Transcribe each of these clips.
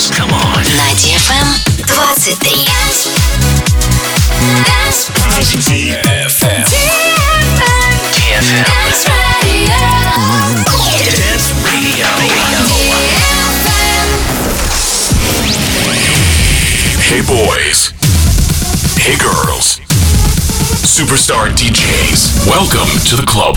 dance. Come on. На DFM 23. DFM. DFM. Dance Radio. Hey boys. Hey girls. Superstar DJs. Welcome to the club.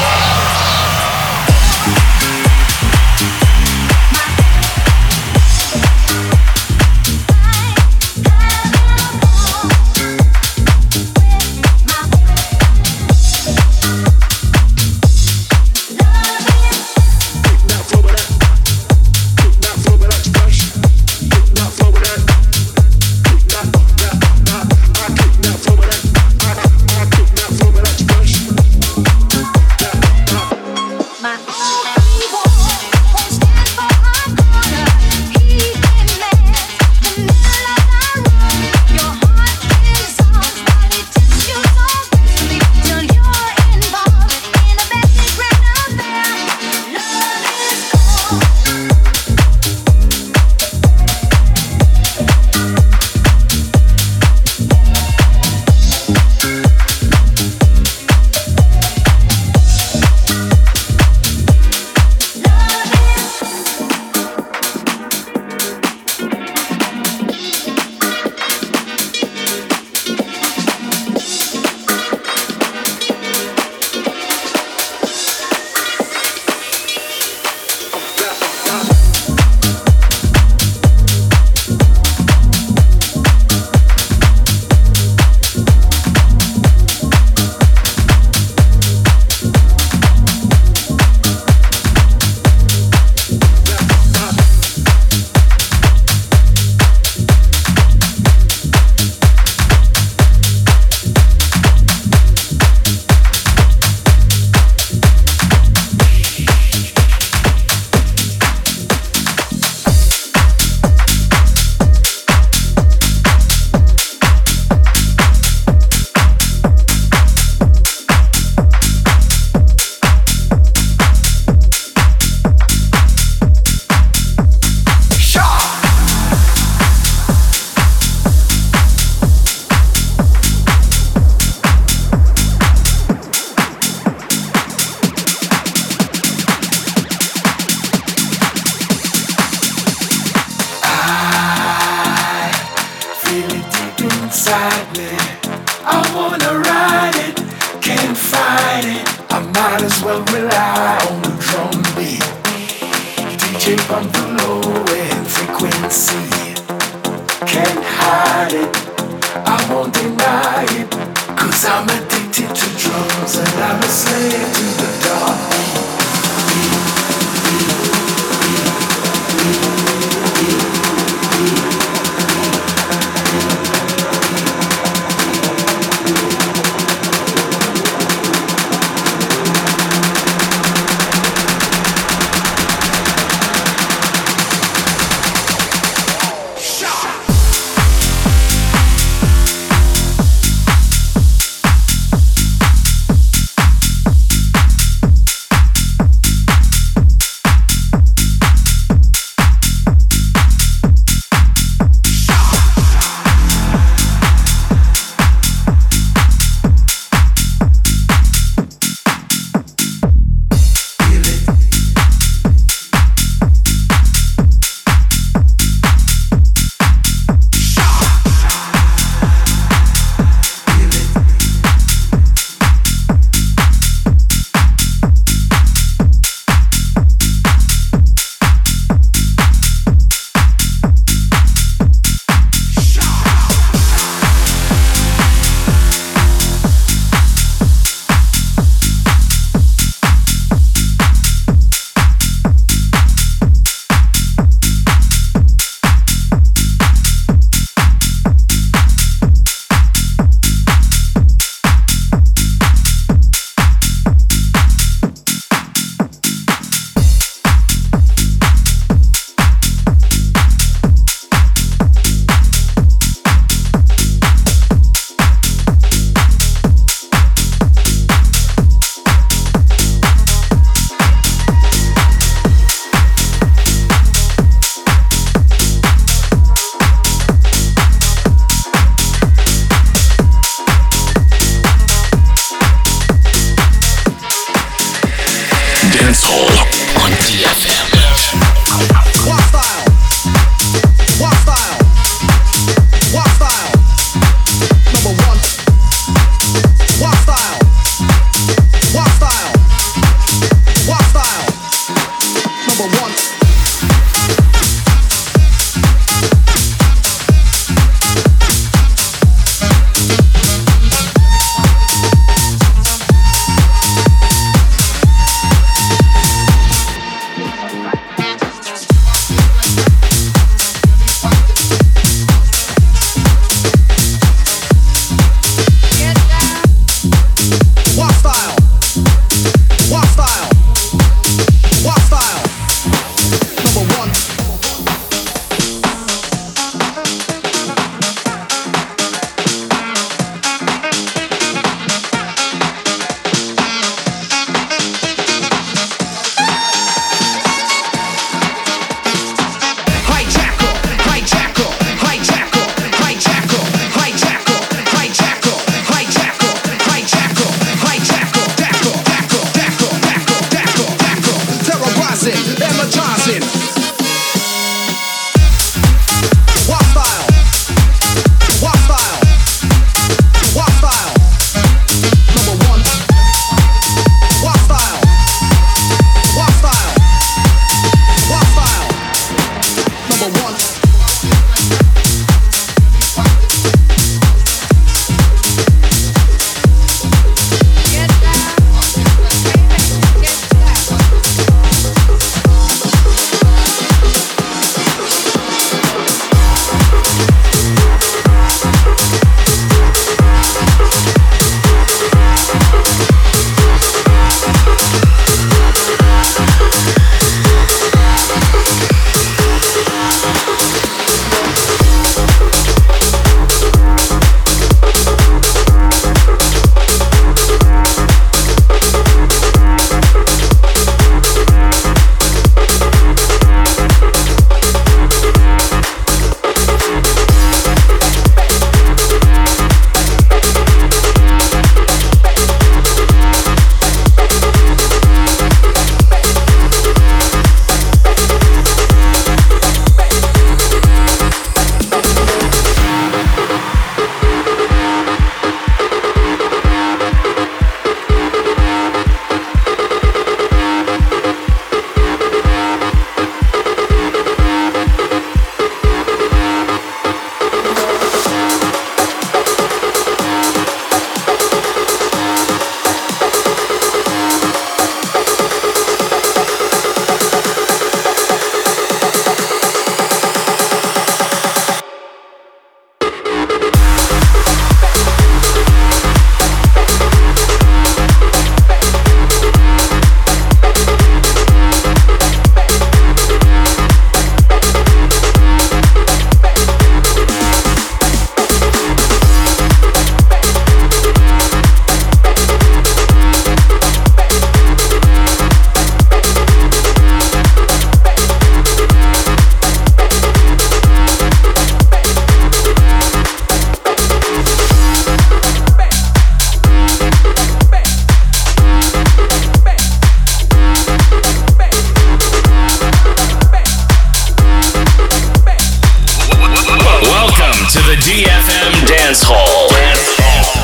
DFM Dance Hall. Dance Hall.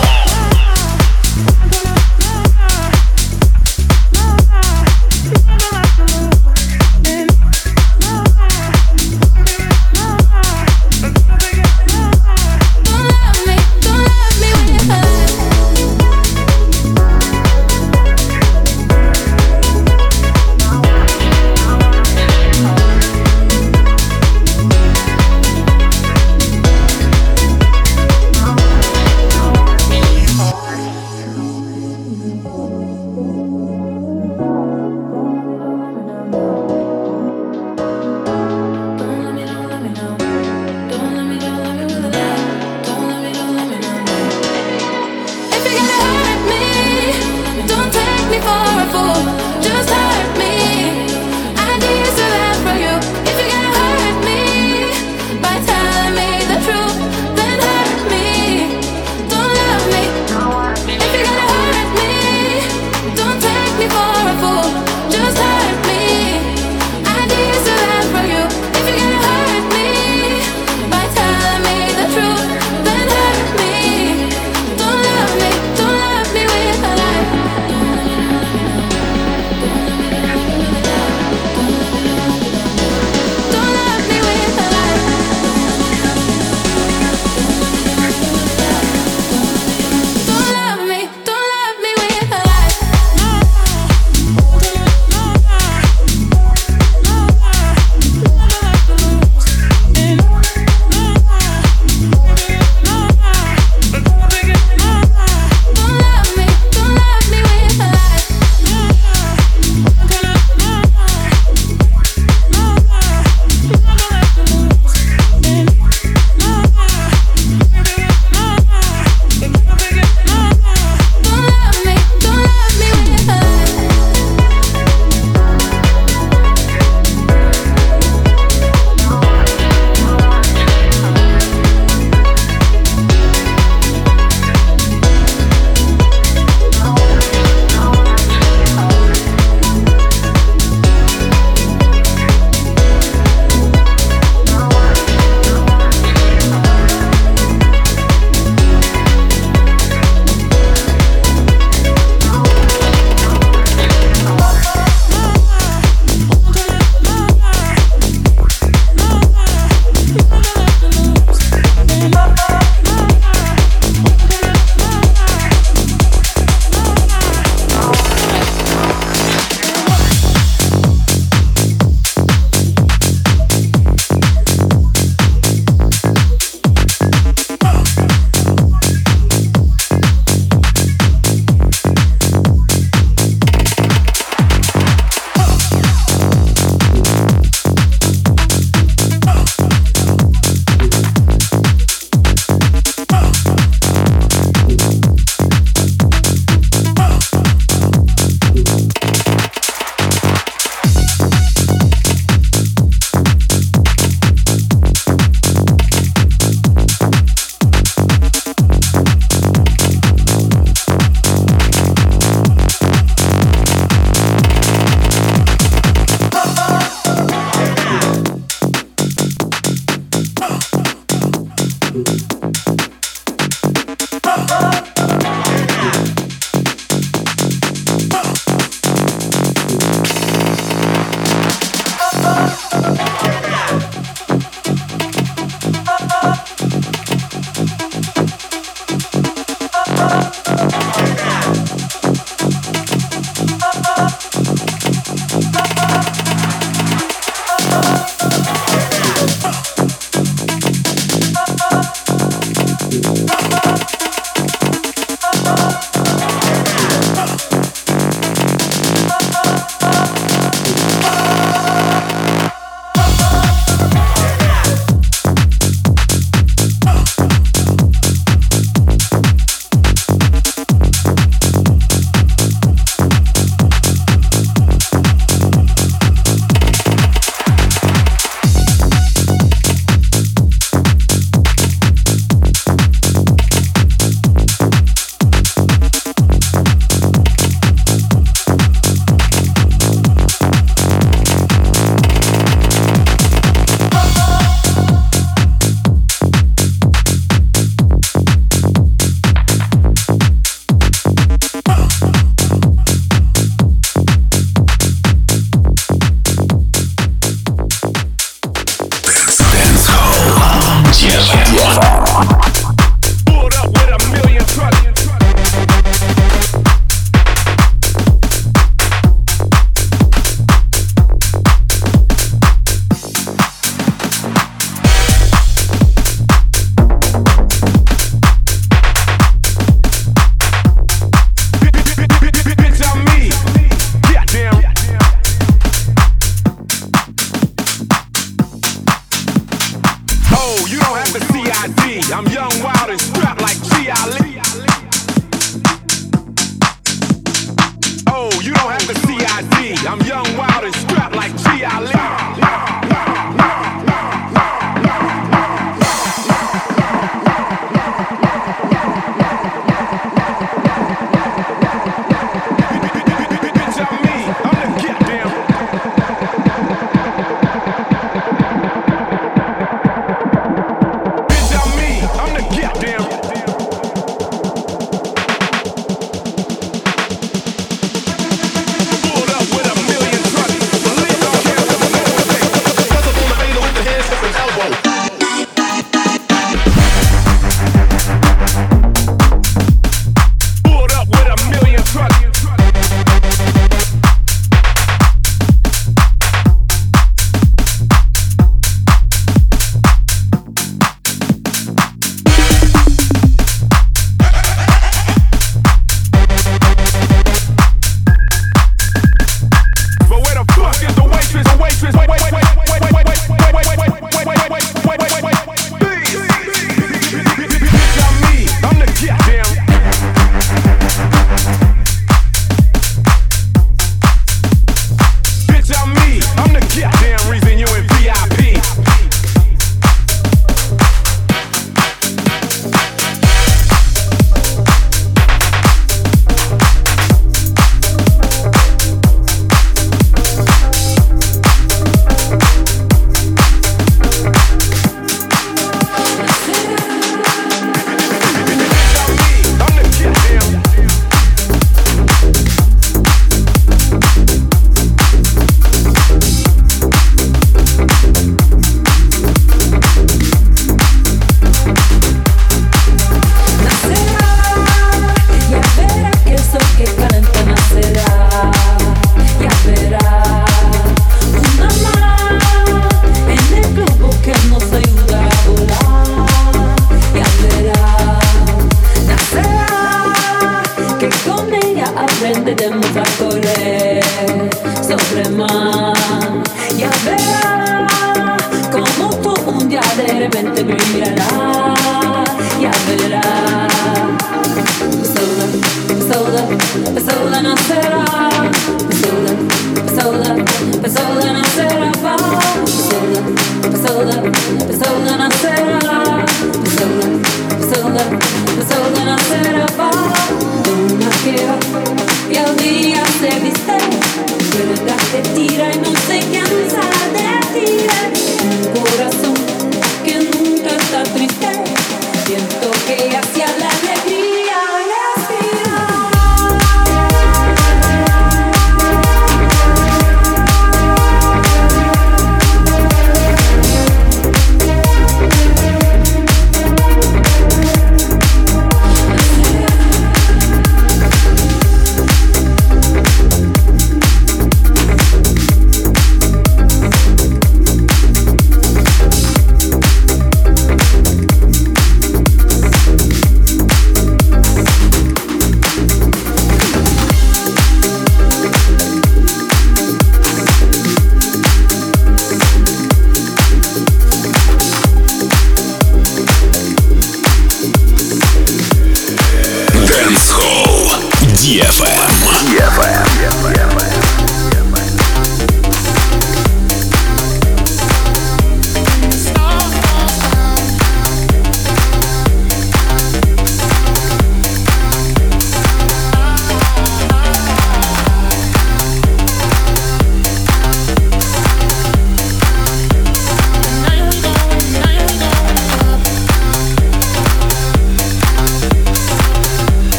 Mm-hmm.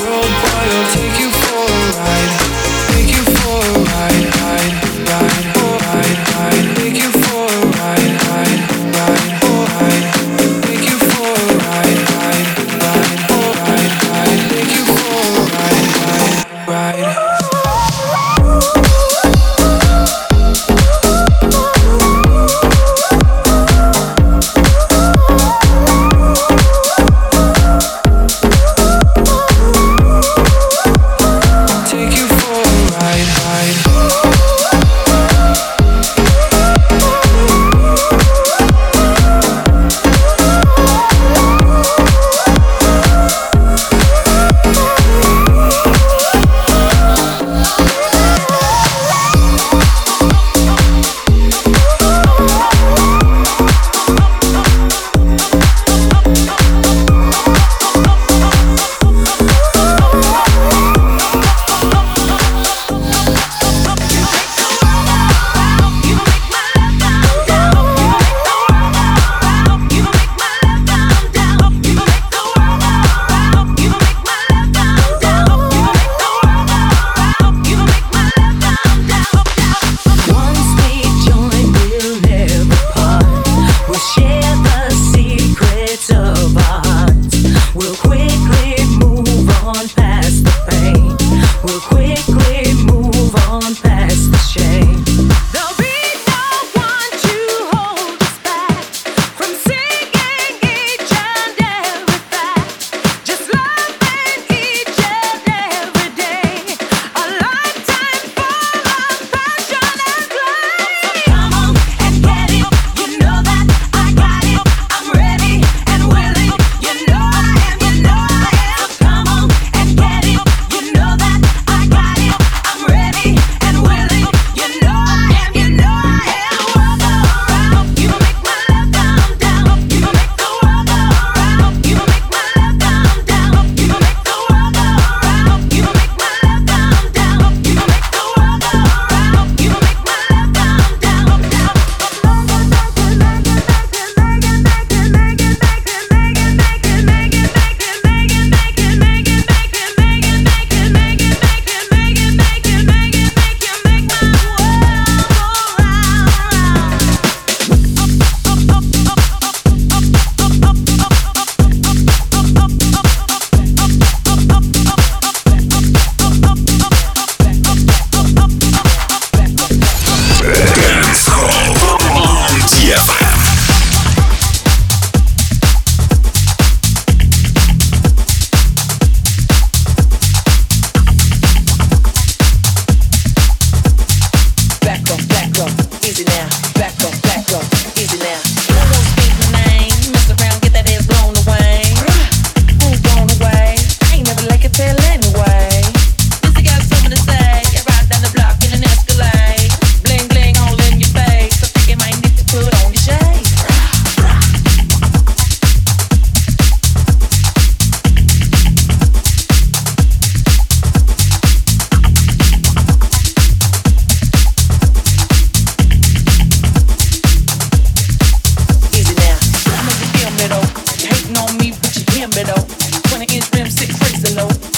world boiled the club.